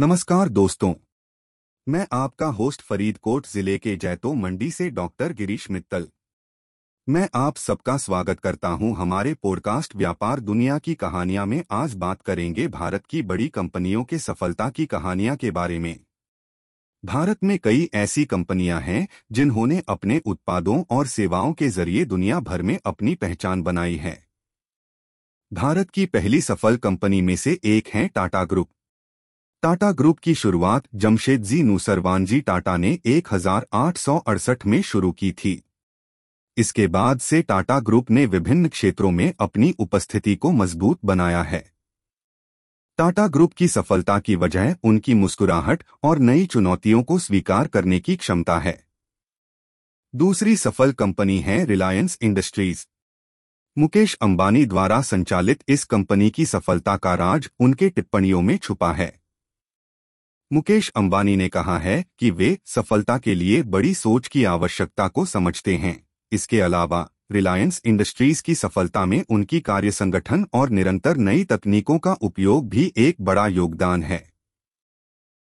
नमस्कार दोस्तों। मैं आपका होस्ट फरीदकोट ज़िले के जैतो मंडी से डॉक्टर गिरीश मित्तल। मैं आप सबका स्वागत करता हूँ हमारे पॉडकास्ट व्यापार दुनिया की कहानियाँ में। आज बात करेंगे भारत की बड़ी कंपनियों के सफलता की कहानियाँ के बारे में। भारत में कई ऐसी कंपनियाँ हैं जिन्होंने अपने उत्पादों और सेवाओं के ज़रिए दुनिया भर में अपनी पहचान बनाई है। भारत की पहली सफल कंपनी में से एक है टाटा ग्रुप। टाटा ग्रुप की शुरुआत जमशेदजी नूसरवानजी टाटा ने एक हज़ार आठ सौ अड़सठ में शुरू की थी। इसके बाद से टाटा ग्रुप ने विभिन्न क्षेत्रों में अपनी उपस्थिति को मज़बूत बनाया है। टाटा ग्रुप की सफलता की वजह उनकी मुस्कुराहट और नई चुनौतियों को स्वीकार करने की क्षमता है। दूसरी सफल कंपनी है रिलायंस इंडस्ट्रीज़। मुकेश अंबानी द्वारा संचालित इस कंपनी की सफलता का राज उनके टिप्पणियों में छुपा है। मुकेश अंबानी ने कहा है कि वे सफलता के लिए बड़ी सोच की आवश्यकता को समझते हैं। इसके अलावा, रिलायंस इंडस्ट्रीज़ की सफलता में उनकी कार्य संगठन और निरंतर नई तकनीकों का उपयोग भी एक बड़ा योगदान है।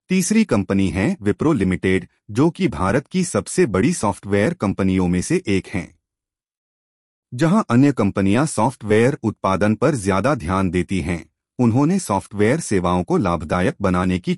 तीसरी कंपनी है विप्रो लिमिटेड, जो कि भारत की सबसे बड़ी सॉफ्टवेयर कंपनियों में से एक है। जहाँ अन्य कंपनियाँ सॉफ्टवेयर उत्पादन पर ज़्यादा ध्यान देती हैं, उन्होंने सॉफ्टवेयर सेवाओं को लाभदायक बनाने की